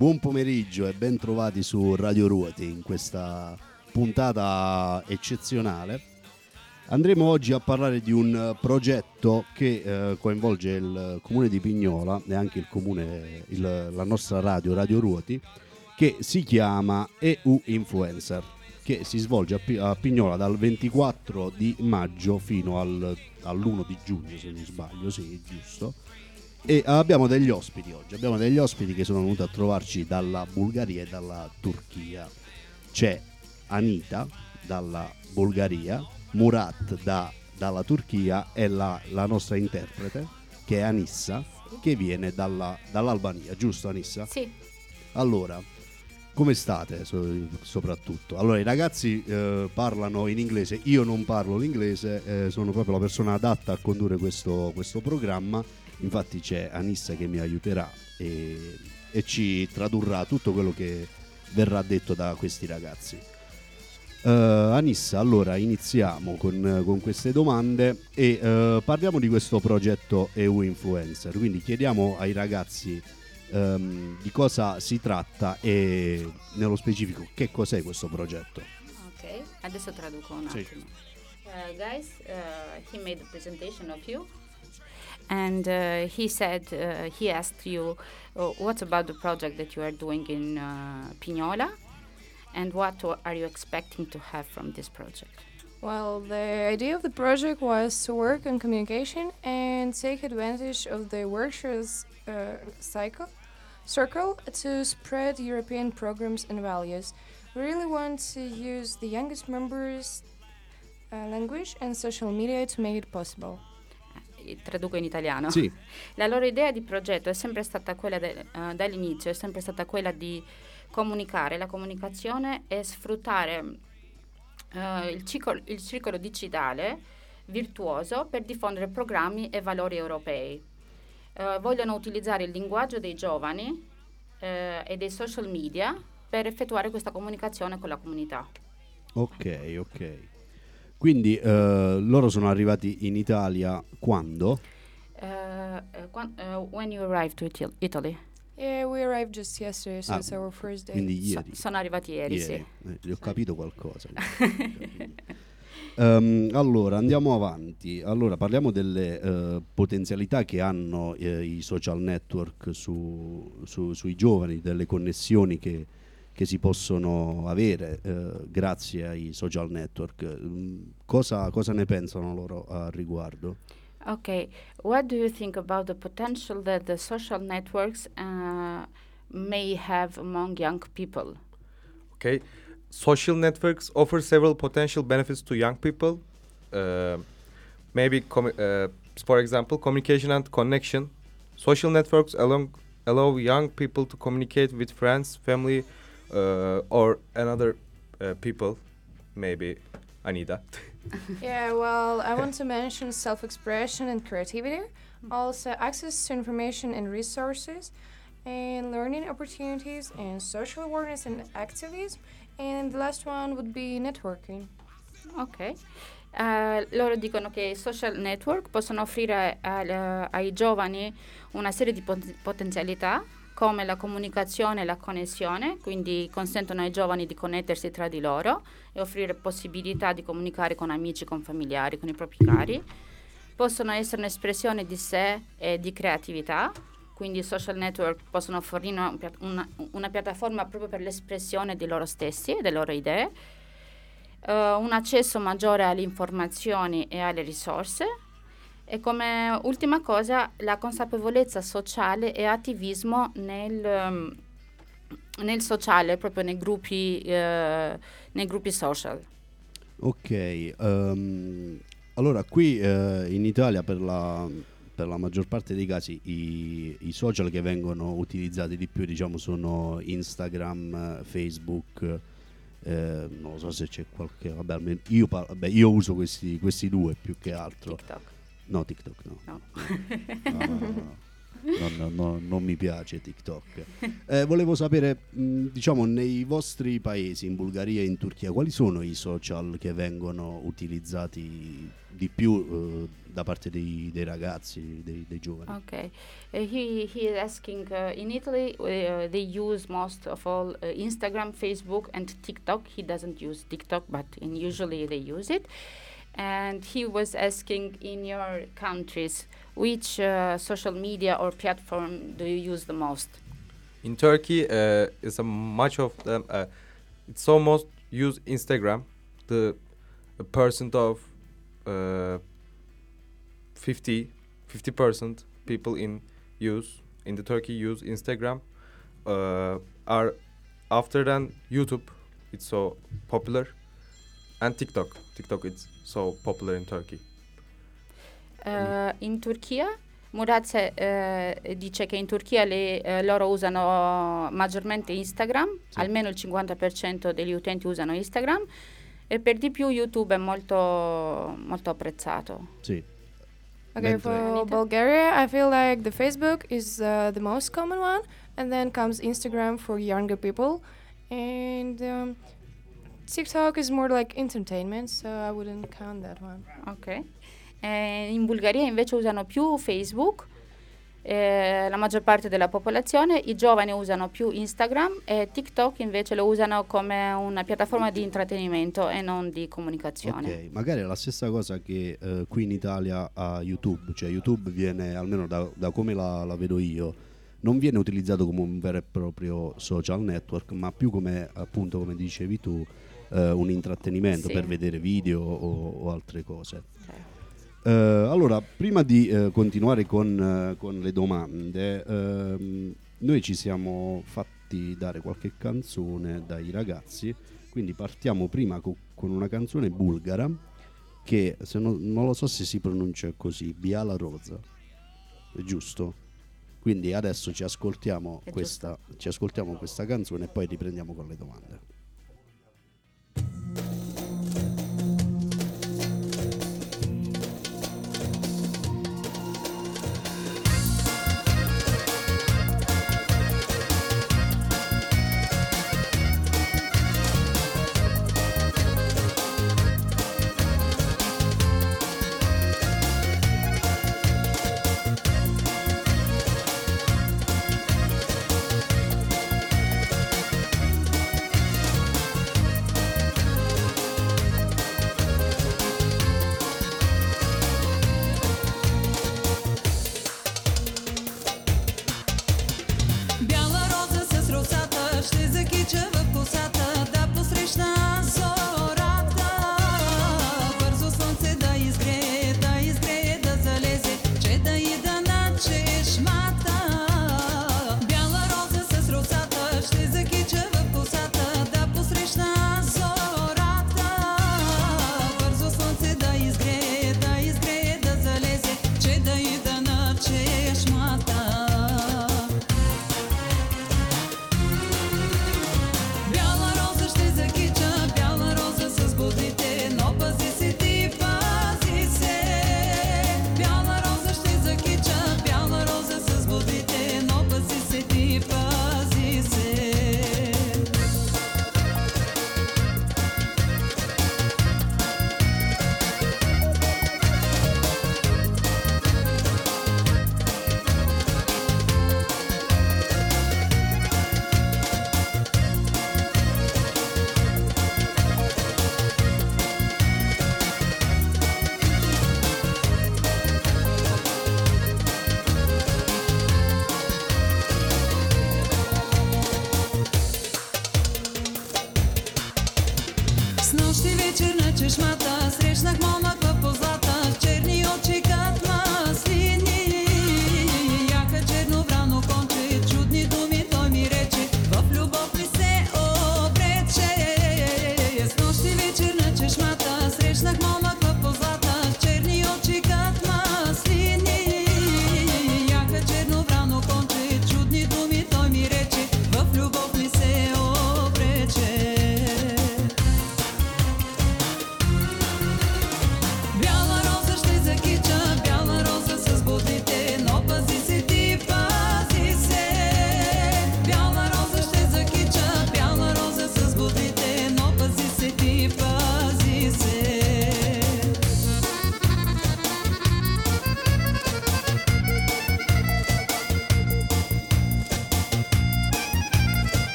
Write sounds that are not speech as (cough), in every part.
Buon pomeriggio e ben trovati su Radio Ruoti in questa puntata eccezionale. Andremo oggi a parlare di un progetto che eh, coinvolge il comune di Pignola e anche il comune, il, la nostra radio, Radio Ruoti, che si chiama EU Influencer, che si svolge a, Pi- a Pignola dal 24 di maggio fino al, all'1 di giugno, se non sbaglio, sì, giusto. E abbiamo degli ospiti oggi, abbiamo degli ospiti che sono venuti a trovarci dalla Bulgaria e dalla Turchia. C'è Anita dalla Bulgaria, Murat da, dalla Turchia e la, la, nostra interprete che è Anissa che viene dalla, dall'Albania, giusto Anissa? Sì. Allora, come state so, soprattutto? Allora, i ragazzi eh, parlano in inglese, io non parlo l'inglese, eh, sono proprio la persona adatta a condurre questo, questo programma, infatti c'è Anissa che mi aiuterà e, e ci tradurrà tutto quello che verrà detto da questi ragazzi. Uh, Anissa, allora iniziamo con, con queste domande e uh, parliamo di questo progetto EU Influencer. Quindi chiediamo ai ragazzi um, di cosa si tratta e nello specifico che cos'è questo progetto. Ok, adesso traduco un attimo. Sì. Uh, guys, he made a presentation of you and he said he asked you what about the project that you are doing in Pignola and what are you expecting to have from this project? Well, the idea of the project was to work on communication and take advantage of the workshops uh, cycle circle to spread European programs and values. We really want to use the youngest members' uh, language and social media to make it possible. Traduco in italiano. Sì. (laughs) La loro idea di progetto è sempre stata quella de, uh, dall'inizio, è sempre stata quella di comunicare, la comunicazione e sfruttare uh, il, circolo, il circolo digitale virtuoso per diffondere programmi e valori europei. Uh, vogliono utilizzare il linguaggio dei giovani e dei social media per effettuare questa comunicazione con la comunità. Ok, ok. Quindi uh, loro sono arrivati in Italia quando? When, when you arrived to Italy. Yeah, we arrived just yesterday, so ah, it's our first day. Quindi ieri. So, sono arrivati ieri, ieri. sì. Eh, ho capito qualcosa. um, (laughs) allora, andiamo avanti. Allora, parliamo delle uh, potenzialità che hanno uh, i social network su, su, sui giovani, delle connessioni che, che si possono avere uh, grazie ai social network. Um, cosa, cosa ne pensano loro al riguardo? Okay, what do you think about the potential that the social networks uh, may have among young people? Okay, social networks offer several potential benefits to young people. Uh, maybe, uh, for example, communication and connection. Social networks along allow young people to communicate with friends, family, uh, or another uh, people. Maybe Anita. (laughs) yeah, well, I want to mention self expression and creativity, also access to information and resources, and learning opportunities, and social awareness and activism. And the last one would be networking. Ok. Uh, loro dicono che i social network possono offrire uh, ai giovani una serie di pot- potenzialità come la comunicazione e la connessione, quindi consentono ai giovani di connettersi tra di loro e offrire possibilità di comunicare con amici, con familiari, con i propri cari. Possono essere un'espressione di sé e di creatività, quindi i social network possono fornire una, una, una piattaforma proprio per l'espressione di loro stessi e delle loro idee, uh, un accesso maggiore alle informazioni e alle risorse, e come ultima cosa la consapevolezza sociale e attivismo nel, um, nel sociale, proprio nei gruppi, uh, nei gruppi social. Ok, um, allora qui uh, in Italia per la, per la, maggior parte dei casi i, i, social che vengono utilizzati di più diciamo sono Instagram, Facebook, eh, non so se c'è qualche, vabbè, io, vabbè, io uso questi, questi due più che altro. TikTok. No, TikTok no. No. no, no, no non, non- non mi piace TikTok. (laughs) Eh, volevo sapere, mh, diciamo, nei vostri paesi, in Bulgaria e in Turchia, quali sono i social che vengono utilizzati di più eh, da parte dei, dei ragazzi, dei, dei giovani? Okay. Uh, he he is asking uh, in Italy uh, they use most of all uh, Instagram, Facebook, and TikTok. He doesn't use TikTok, but in usually they use it. And he was asking in your countries which uh, social media or platform do you use the most? In Turkey, uh, is a much of them. Uh, it's almost use Instagram. The percent of uh, 50 percent people in use in the Turkey use Instagram. Uh, are after than YouTube. It's so popular, and TikTok. TikTok it's so popular in Turkey. Uh, in Turchia, Muraz eh, dice che in Turchia le, eh, loro usano maggiormente Instagram, Sì. almeno il 50% degli utenti usano Instagram e per di più YouTube è molto, molto apprezzato. Sì. Okay, Mentre- for Anita? Bulgaria, I feel like the Facebook is uh, the most common one, and then comes Instagram for younger people, and um, TikTok is more like entertainment, so I wouldn't count that one. Ok. Eh, in Bulgaria invece usano più Facebook, eh, la maggior parte della popolazione, i giovani usano più Instagram e TikTok invece lo usano come una piattaforma di intrattenimento e non di comunicazione. Ok, magari è la stessa cosa che eh, qui in Italia a YouTube, cioè YouTube viene, almeno da, da come la, la vedo io, non viene utilizzato come un vero e proprio social network, ma più come, appunto, come dicevi tu, eh, un intrattenimento Sì. per vedere video o, o altre cose. Ok. Eh, allora, prima di eh, continuare con, eh, con le domande, ehm, noi ci siamo fatti dare qualche canzone dai ragazzi, quindi partiamo prima co- con una canzone bulgara che se no- non lo so se si pronuncia così, Biala Rosa, è giusto? Quindi adesso ci ascoltiamo, questa, ci ascoltiamo questa canzone e poi riprendiamo con le domande.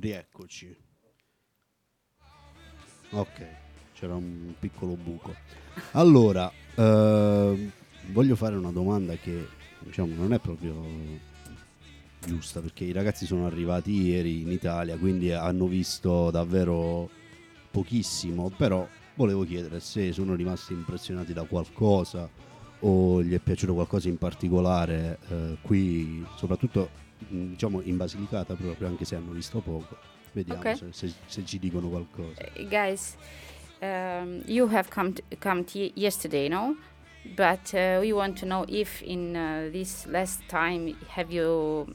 Rieccoci. Ok, c'era un piccolo buco. Allora, ehm, voglio fare una domanda che diciamo non è proprio giusta perché i ragazzi sono arrivati ieri in Italia, quindi hanno visto davvero pochissimo, però volevo chiedere se sono rimasti impressionati da qualcosa o gli è piaciuto qualcosa in particolare eh, qui, soprattutto diciamo in Basilicata proprio, anche se hanno visto poco. Vediamo Ok. se, se- se ci dicono qualcosa. Uh, guys, um, you have come t- come t- yesterday, no? But uh, we want to know if in uh, this last time have you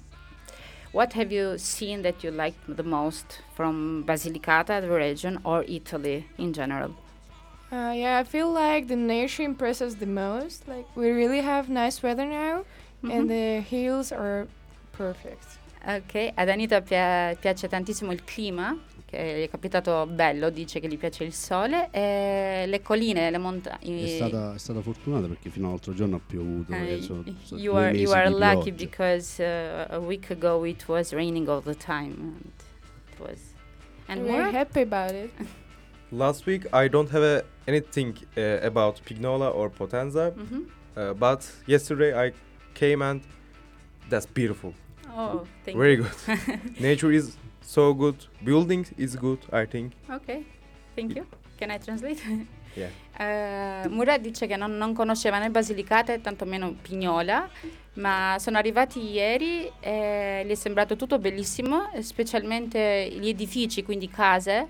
what have you seen that you liked the most from Basilicata, the region, or Italy in general? Uh, yeah, I feel like the nature impresses the most. Like we really have nice weather now, Mhm. and the hills are perfect. Ok, ad Anita pia- piace tantissimo il clima, che gli è capitato bello, dice che gli piace il sole, e le colline, le È montagne. stata, è stata fortunata perché fino all'altro giorno ha piovuto. Uh, eh, so- so you are you are lucky pioggia. because uh, a week ago it was raining all the time and it was and we're more happy about it. (laughs) Last week I don't have a, anything uh, about Pignola or Potenza, Mhm. uh, but yesterday I came and that's beautiful. Oh thank Very you good. (laughs) Nature is so good. Building is good, I think. ok thank you can I translate (laughs) Yeah. Eh, Murat dice che non, non conosceva né Basilicata e tantomeno Pignola, ma sono arrivati ieri e gli è sembrato tutto bellissimo, specialmente gli edifici, quindi case,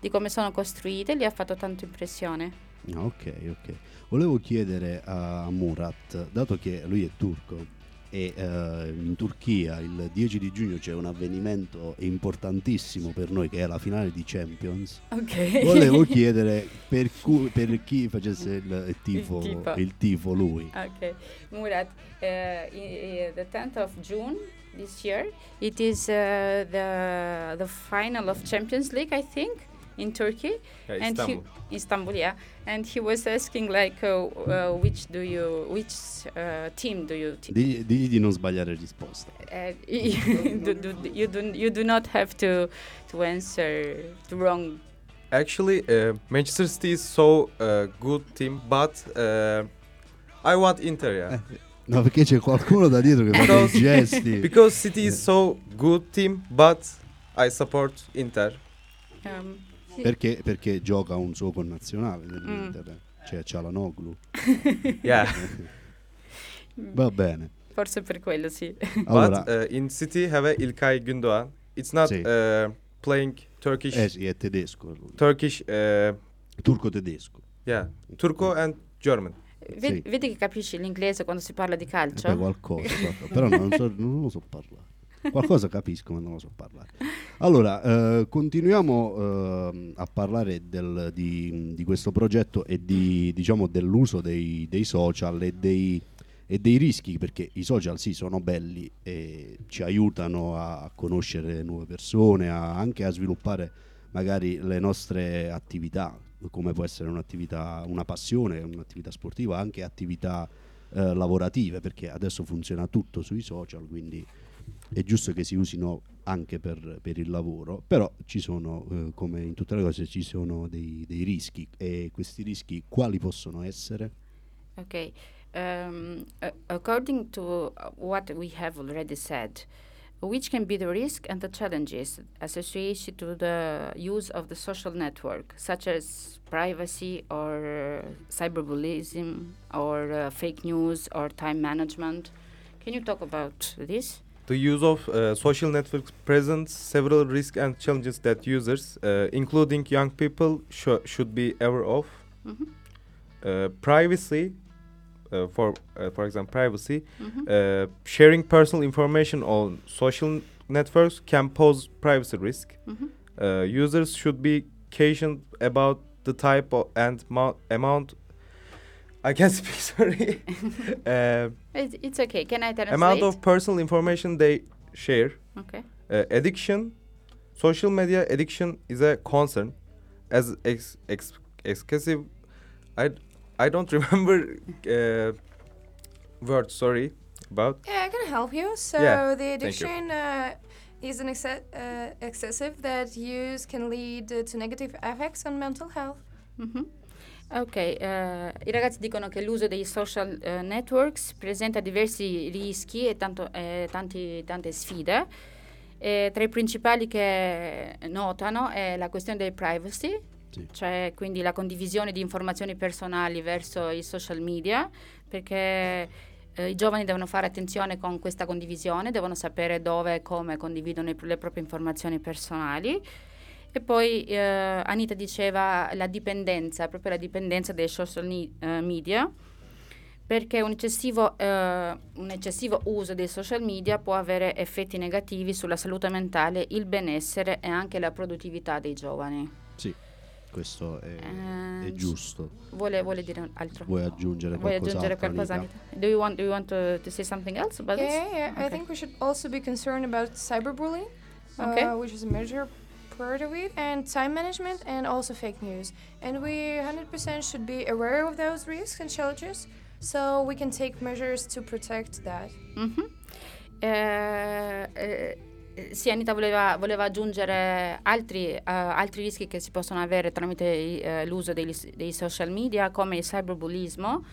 di come sono costruite, gli ha fatto tanto impressione. Ah, ok, ok. Volevo chiedere a Murat, dato che lui è turco e eh, in Turchia il 10 di giugno c'è un avvenimento importantissimo per noi che è la finale di Champions, Ok. volevo (laughs) chiedere per, cu- per chi facesse il, tifo, Il tifo. il tifo lui. Okay, Murat, uh, the 10th of June this year, it is uh, the the final of Champions League, I think, in Turkey, Yeah, and Istanbul. he Istanbul, yeah. And he was asking like, uh, uh, which do you, which uh, team do you? T- Digli, digli di non sbagliare risposta. uh, (laughs) do, do, you do you do not have to to answer the wrong. Actually, uh, Manchester City is so uh, good team, but uh, I want Inter. Yeah. (laughs) No, perché c'è qualcuno da dietro che fa dei Because- gesti. (laughs) Because City is so good team, but I support Inter. Um, Perché, perché gioca un suo connazionale Mm. nell'Inter, cioè Cialanoglu. (laughs) Yeah. (laughs) Va bene. forse per quello sì. Allora, but uh, in City have İlkay Gündoğan. It's not Sì. uh, playing Turkish. eh sì, è tedesco. lui. Turkish. Uh, Turco-tedesco. yeah. Turco and German. Ve- Sì. Vedi che capisci l'inglese quando si parla di calcio? beh, qualcosa, qualcosa, però non, so- non lo so parlare. Qualcosa capisco, ma non lo so parlare. Allora, eh, continuiamo ehm, a parlare del- di, di questo progetto e di, diciamo, dell'uso dei, dei social e dei, e dei rischi, perché i social sì sono belli e ci aiutano a, a conoscere nuove persone, a- anche a sviluppare magari le nostre attività, come può essere un'attività, una passione, un'attività sportiva, anche attività eh, lavorative, perché adesso funziona tutto sui social, quindi è giusto che si usino anche per, per il lavoro, però ci sono, eh, come in tutte le cose, ci sono dei, dei rischi e questi rischi quali possono essere? Okay. Um, a- according to uh, what we have already said, which can be the risk and the challenges associated to the use of the social network, such as privacy or cyberbullying or uh, fake news or time management. Can you talk about this? The use of uh, social networks presents several risks and challenges that users, uh, including young people, sho- should be aware of. Mhm, Uh, privacy, uh, for uh, for example, privacy, mhm. uh, sharing personal information on social networks can pose privacy risk. Mhm. Uh, users should be cautioned about the type of and mo- amount. I can't (laughs) speak. Sorry. (laughs) uh, It's, it's okay. Can I translate? amount of personal information they share. okay. Uh, addiction, social media addiction is a concern, as ex- ex- excessive. I I don't (laughs) remember uh, words. Sorry about. Yeah, I can help you. So Yeah, the addiction uh, is an exce- uh, excessive that use can lead uh, to negative effects on mental health. Mm Mhm. Ok, eh, i ragazzi dicono che l'uso dei social eh, networks presenta diversi rischi e tanto- eh, tanti- tante sfide. E tra i principali che notano è la questione del privacy, Sì. cioè quindi la condivisione di informazioni personali verso i social media, perché eh, i giovani devono fare attenzione con questa condivisione, devono sapere dove e come condividono le proprie informazioni personali. E poi eh, Anita diceva la dipendenza, proprio la dipendenza dei social ni- eh, media, perché un eccessivo, eh, un eccessivo uso dei social media può avere effetti negativi sulla salute mentale, il benessere e anche la produttività dei giovani. Sì, questo è, Eh, è giusto. Vuole, vuole dire altro? Vuoi aggiungere Vuoi aggiungere qualcosa, Anita? Anita? Do you want, do you want to, to say something else about yeah, this? yeah, I Okay. think we should also be concerned about cyberbullying, Okay. uh, which is a major part of it, and time management, and also fake news. And we 100% should be aware of those risks and challenges, so we can take measures to protect that. Mhm. Eh, eh, sì, Anita voleva, voleva aggiungere altri, eh, altri rischi che si possono avere tramite eh, l'uso degli s- dei social media, come il cyberbullismo,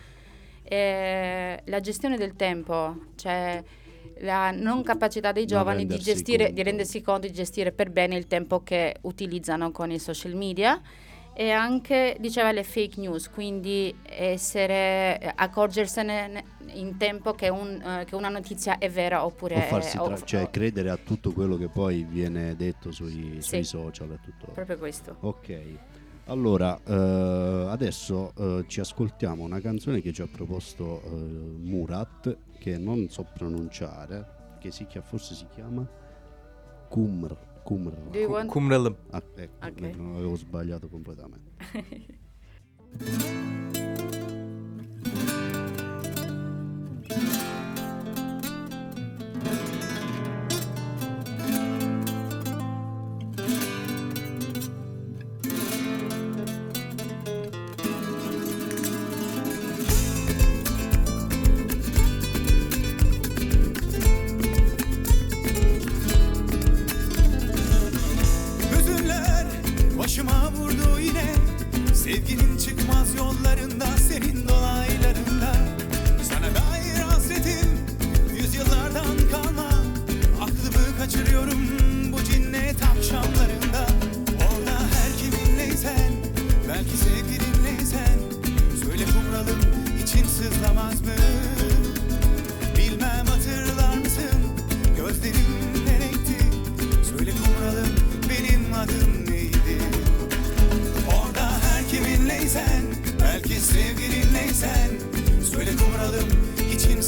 eh, la gestione del tempo, cioè la non capacità dei giovani di, gestire, di rendersi conto di gestire per bene il tempo che utilizzano con i social media e anche diceva le fake news, quindi essere accorgersene ne- in tempo che, un, eh, che una notizia è vera oppure O farsi tra- o- cioè credere a tutto quello che poi viene detto sui, Sì. sui social e tutto. proprio questo. Ok, allora eh, adesso eh, ci ascoltiamo una canzone che ci ha proposto eh, Murat, che non so pronunciare, che si chiama, forse si chiama Kumr. Kumr. Kumralım. Ah, ecco, Ok. non avevo sbagliato completamente. (laughs)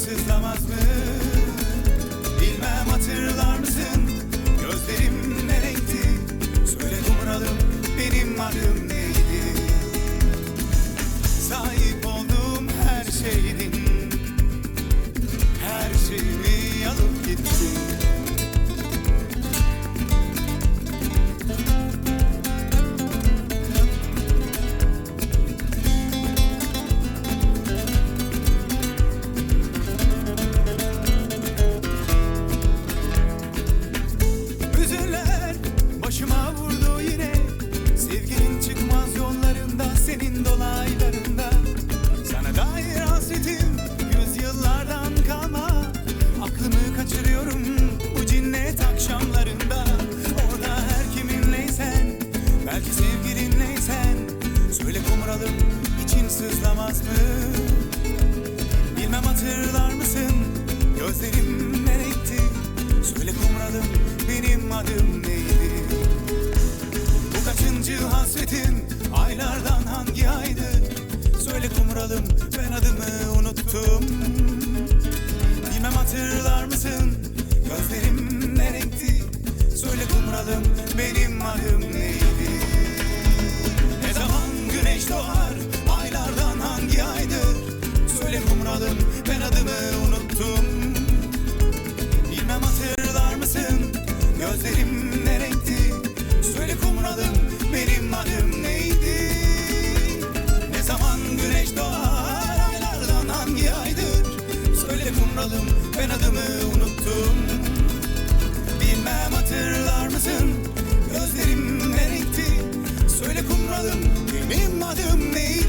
sızlamaz mı Bilmem hatırlar mısın? Gözlerim ne renkti? Söyle kumralım benim adım neydi? Sahip olduğum her şeydin her şeyimi alıp gittin Kumralım benim adım neydi? Bu kaçıncı hasretin aylardan hangi aydı? Söyle kumralım ben adımı unuttum Bilmem hatırlar mısın gözlerim ne renkti? Söyle kumralım benim adım neydi? Ne zaman güneş doğar aylardan hangi aydır? Söyle kumralım ben adımı unuttum gözlerim ne renkti? Söyle kumralım benim adım neydi? Ne zaman güneş doğar aylardan hangi aydır? Söyle kumralım ben adımı unuttum Bilmem hatırlar mısın gözlerim ne renkti? Söyle kumralım benim adım neydi?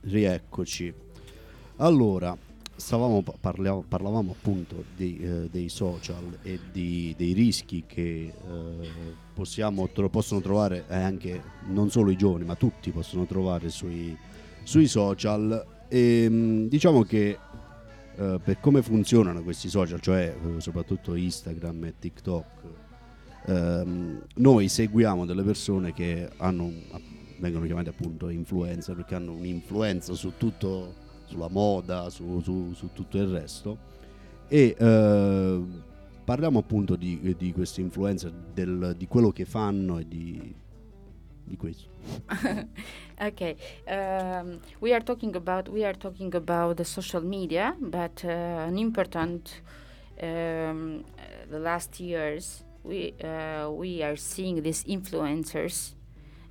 Rieccoci. Allora, stavamo, parliamo- parlavamo appunto di, eh, dei social e di- dei rischi che eh, possiamo, tro- possono trovare eh, anche non solo i giovani, ma tutti possono trovare sui, sui social. E, mh, diciamo che eh, per come funzionano questi social, cioè eh, soprattutto Instagram e TikTok, ehm, noi seguiamo delle persone che hanno vengono chiamati appunto influencer perché hanno un'influenza su tutto sulla moda su, su- su tutto il resto e eh, parliamo appunto di, di questi influencer del- di quello che fanno e di, di questo (laughs) okay, um, we are talking about we are talking about the social media, but uh, an important um, the last years we uh, we are seeing these influencers.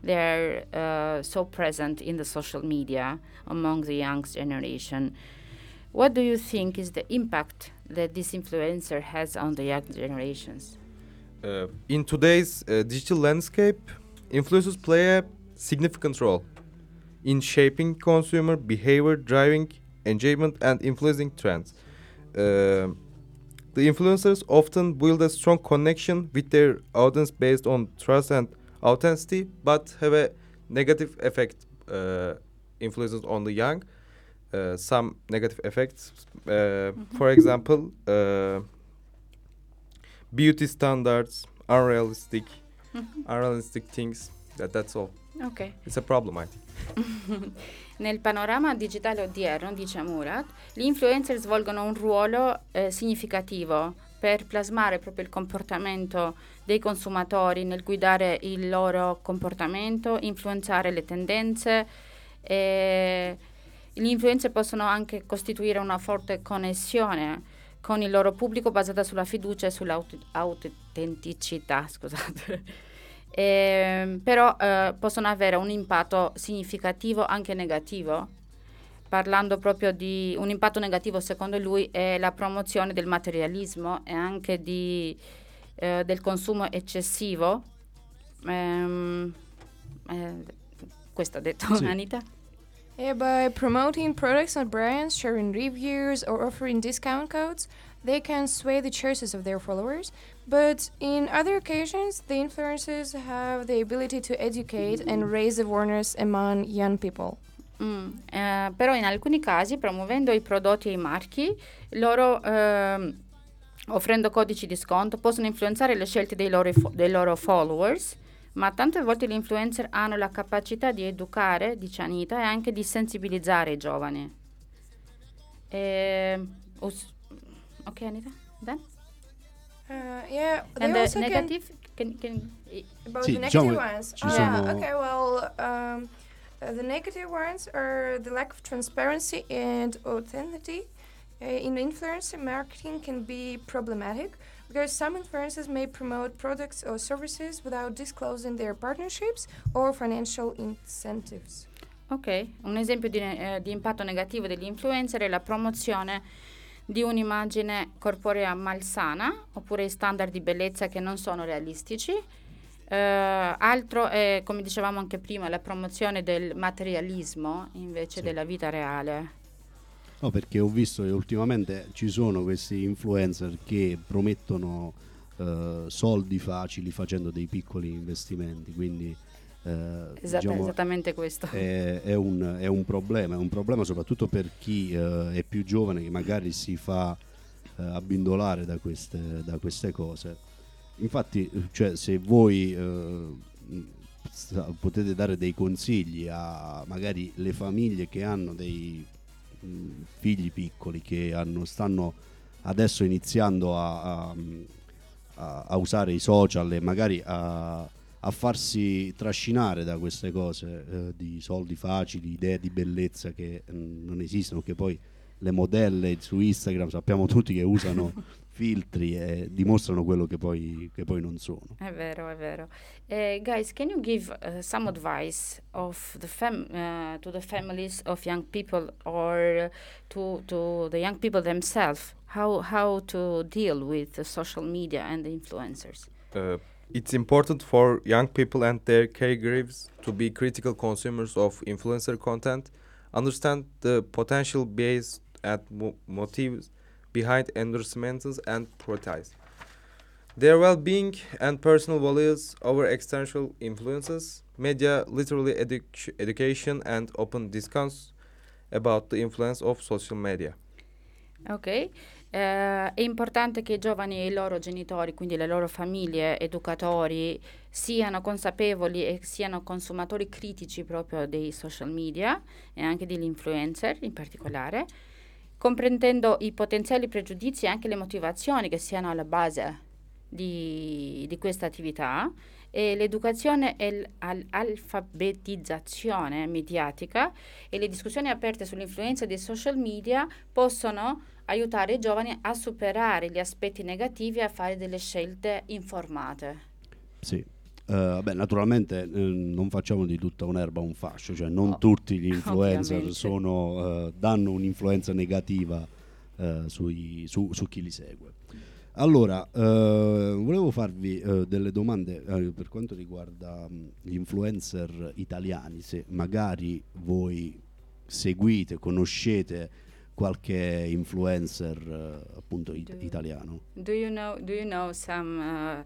They are uh, so present in the social media among the young generation. What do you think is the impact that this influencer has on the young generations? Uh, in today's uh, digital landscape, influencers play a significant role in shaping consumer behavior, driving engagement, and influencing trends. Uh, the influencers often build a strong connection with their audience based on trust and authenticity, but have a negative effect uh, influences on the young. Uh, some negative effects, uh, for example, uh, beauty standards, unrealistic, unrealistic things. That that's all. Okay. It's a problem, I think. (laughs) Nel panorama digitale odierno, dice Murat, gli influencer svolgono un ruolo eh, significativo per plasmare proprio il comportamento dei consumatori nel guidare il loro comportamento, influenzare le tendenze. E gli influencer possono anche costituire una forte connessione con il loro pubblico basata sulla fiducia e sull'autenticità. (laughs) Scusate. Ehm, però eh, possono avere un impatto significativo anche negativo. Parlando proprio di un impatto negativo, secondo lui, è la promozione del materialismo e anche di, eh, del consumo eccessivo. Ehm, eh, questo ha detto Sì. Anita. Yeah, by promoting products and brands, sharing reviews, or offering discount codes, they can sway the choices of their followers. But in other occasions, the influencers have the ability to educate and raise awareness among young people. Mm, eh, però in alcuni casi, promuovendo i prodotti e i marchi, loro ehm, offrendo codici di sconto possono influenzare le scelte dei loro, fo- dei loro followers, ma tante volte gli influencer hanno la capacità di educare, dice Anita, e anche di sensibilizzare i giovani. Ehm, us- ok Anita? Then? Uh, yeah, they And the can negative? Can, can, i- About Sì, the negative diciamo, ones. ci Oh, sono- yeah. Okay. Well, um, uh, the negative ones are the lack of transparency and authenticity. Uh, in influencer marketing can be problematic because some influencers may promote products or services without disclosing their partnerships or financial incentives. Ok, un esempio di, eh, di impatto negativo degli influencer è la promozione di un'immagine corporea malsana oppure standard di bellezza che non sono realistici Eh, altro è, come dicevamo anche prima, la promozione del materialismo invece Sì. della vita reale. No, perché ho visto che ultimamente ci sono questi influencer che promettono eh, soldi facili facendo dei piccoli investimenti, quindi eh, Esatta- diciamo, esattamente questo. è, è un, è un problema, è un problema soprattutto per chi eh, è più giovane che magari si fa eh, abbindolare da queste, da queste cose. Infatti, cioè, se voi eh, potete dare dei consigli a magari le famiglie che hanno dei mh, figli piccoli che hanno- stanno adesso iniziando a, a- a- usare i social e magari a, a farsi trascinare da queste cose eh, di soldi facili, idee di bellezza che mh, non esistono, che poi le modelle su Instagram sappiamo tutti che usano (laughs) filtri e dimostrano quello che poi, che poi non sono. È vero, è vero. Eh, guys, can you give uh, some advice of the fam- uh, to the families of young people or to, to the young people themselves how, how to deal with the social media and the influencers? Uh, it's important for young people and their caregivers to be critical consumers of influencer content, understand the potential bias and mo- motives behind endorsements, and prioritize their well-being and personal values over external influences. Media literally edu- education and open discourse about the influence of social media. Ok, Eh, è importante che i giovani e i loro genitori, quindi le loro famiglie, educatori, siano consapevoli e siano consumatori critici proprio dei social media e anche degli influencer in particolare, comprendendo i potenziali pregiudizi e anche le motivazioni che siano alla base di, di questa attività e l'educazione e l'alfabetizzazione mediatica e le discussioni aperte sull'influenza dei social media possono aiutare i giovani a superare gli aspetti negativi e a fare delle scelte informate. Sì. Eh, vabbè, naturalmente eh, non facciamo di tutta un'erba un fascio, cioè non No, tutti gli influencer sono, eh, danno un'influenza negativa eh, sui- su, su chi li segue. Allora, eh, volevo farvi delle domande per quanto riguarda mh, gli influencer italiani, se magari voi seguite, conoscete qualche influencer eh, appunto it- Do- italiano. Do you know do you know some uh,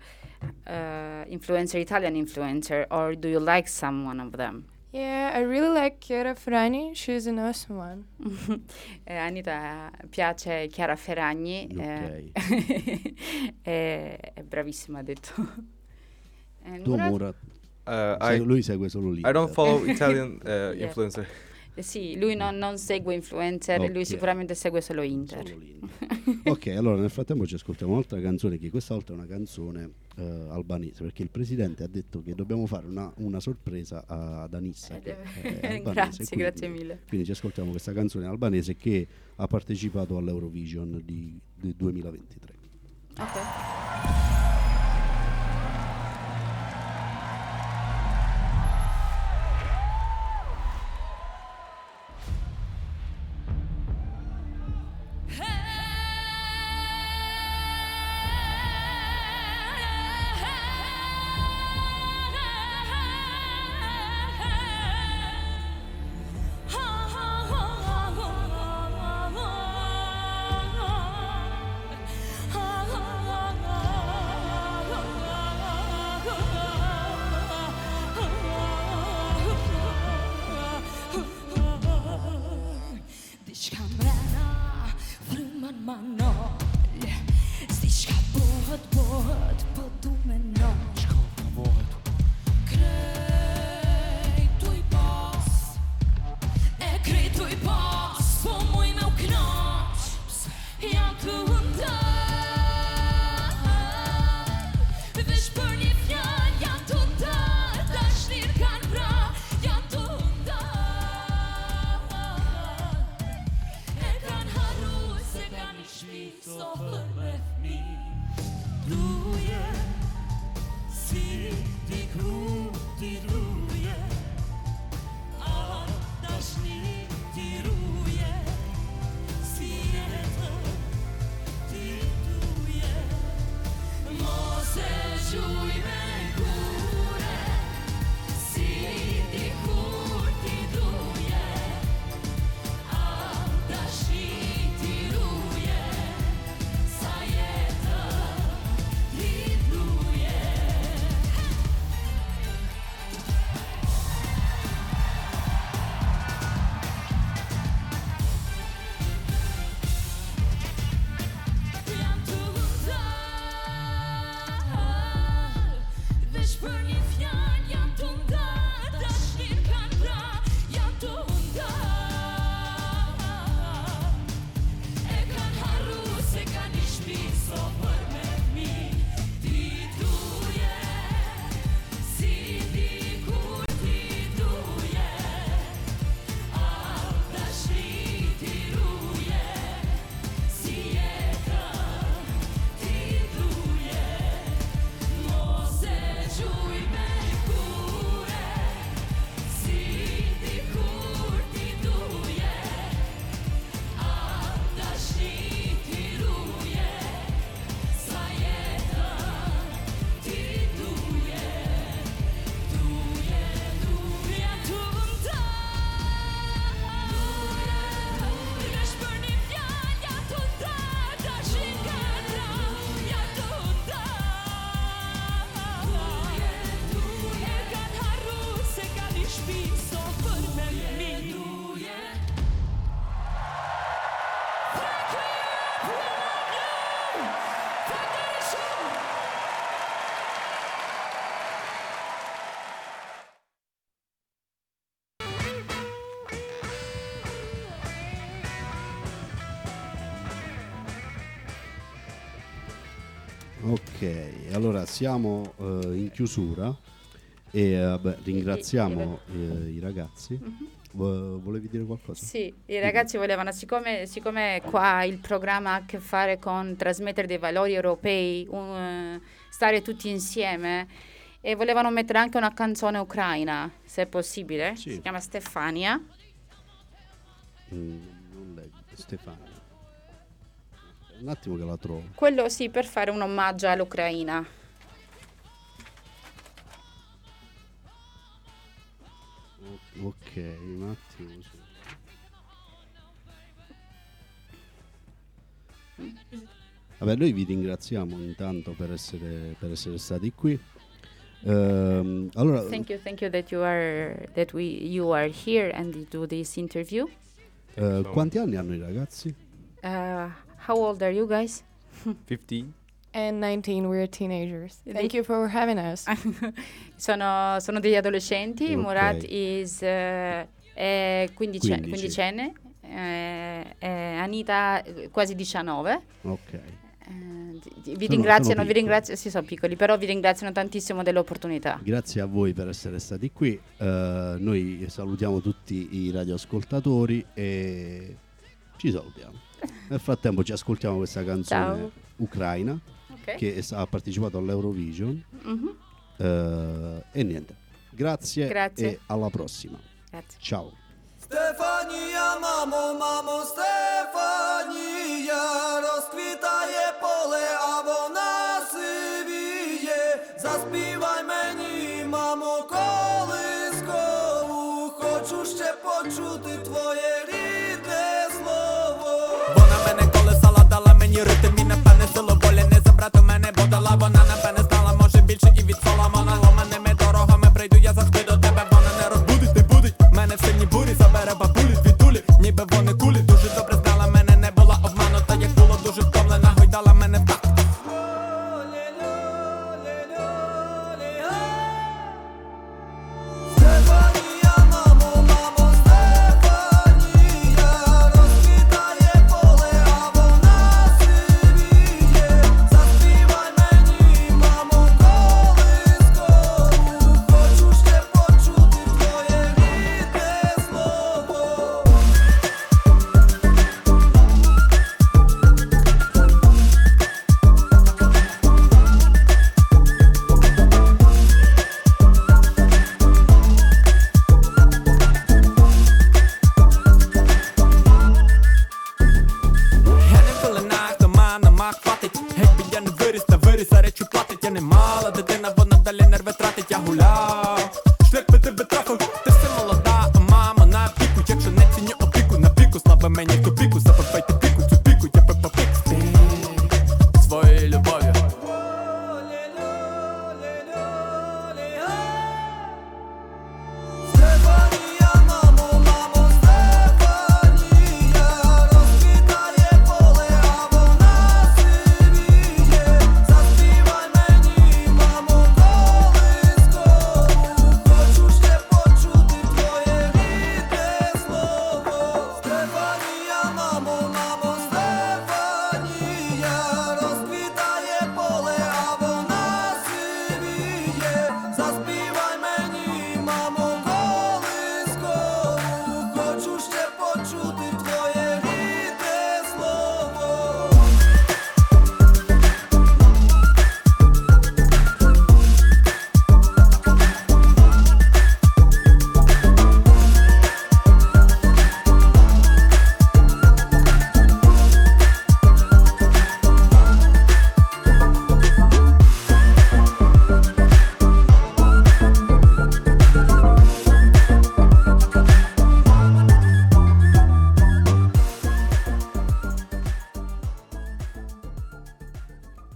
uh, influencer Italian influencer or do you like someone of them? Yeah, I really like Chiara Ferrani. She's an awesome one. (laughs) Eh, Anita piace Chiara Ferragni, eh, è, (laughs) è bravissima ha detto. Tu Murat? Uh, lui segue solo lì. I don't follow (laughs) Italian uh, Yeah. Eh sì, lui non, non segue influencer, lui Ok. sicuramente segue solo Inter. Solo (laughs) ok, allora nel frattempo ci ascoltiamo un'altra canzone che questa volta è una canzone eh, albanese perché il presidente ha detto che dobbiamo fare una, una sorpresa a- ad Anissa. (laughs) Albanese, grazie, quindi- grazie mille. Quindi ci ascoltiamo questa canzone albanese che ha partecipato all'Eurovision di, del 2023. Ok. Ok, allora siamo eh, in chiusura e eh, beh, ringraziamo eh, i ragazzi. Vo- volevi dire qualcosa? Sì, i ragazzi volevano, siccome, siccome qua il programma ha a che fare con trasmettere dei valori europei, un, eh, stare tutti insieme, e volevano mettere anche una canzone ucraina, se è possibile. Sì. Si chiama Stefania. Mm, non leggo, Stefano. Un attimo che la trovo. Quello sì, per fare un omaggio all'Ucraina. O- Ok, un attimo. Vabbè, noi vi ringraziamo intanto per essere, per essere stati qui. Ehm, allora, Thank you, thank you that you are that we you are here and do this interview. eh, quanti anni hanno i ragazzi? Uh, how old are you guys? (laughs) 15. And 19, we're teenagers. Thank you for having us. (laughs) sono, sono degli adolescenti. Ok. Murat is eh, è quindice- 15. quindicenne, eh, eh, Anita quasi 19. Ok. Eh, vi Sono- ringraziano, sono vi piccoli. ringraziano, sì, sono piccoli, però vi ringraziano tantissimo dell'opportunità. Grazie a voi per essere stati qui. Eh, noi salutiamo tutti i radioascoltatori e ci salutiamo. Nel frattempo ci ascoltiamo questa canzone Ciao. ucraina okay. che ha partecipato all'Eurovision. Mm-hmm. Eh, e niente, grazie, grazie, e alla prossima. Grazie. Ciao. Stefania, mamo, mamo, Stefania.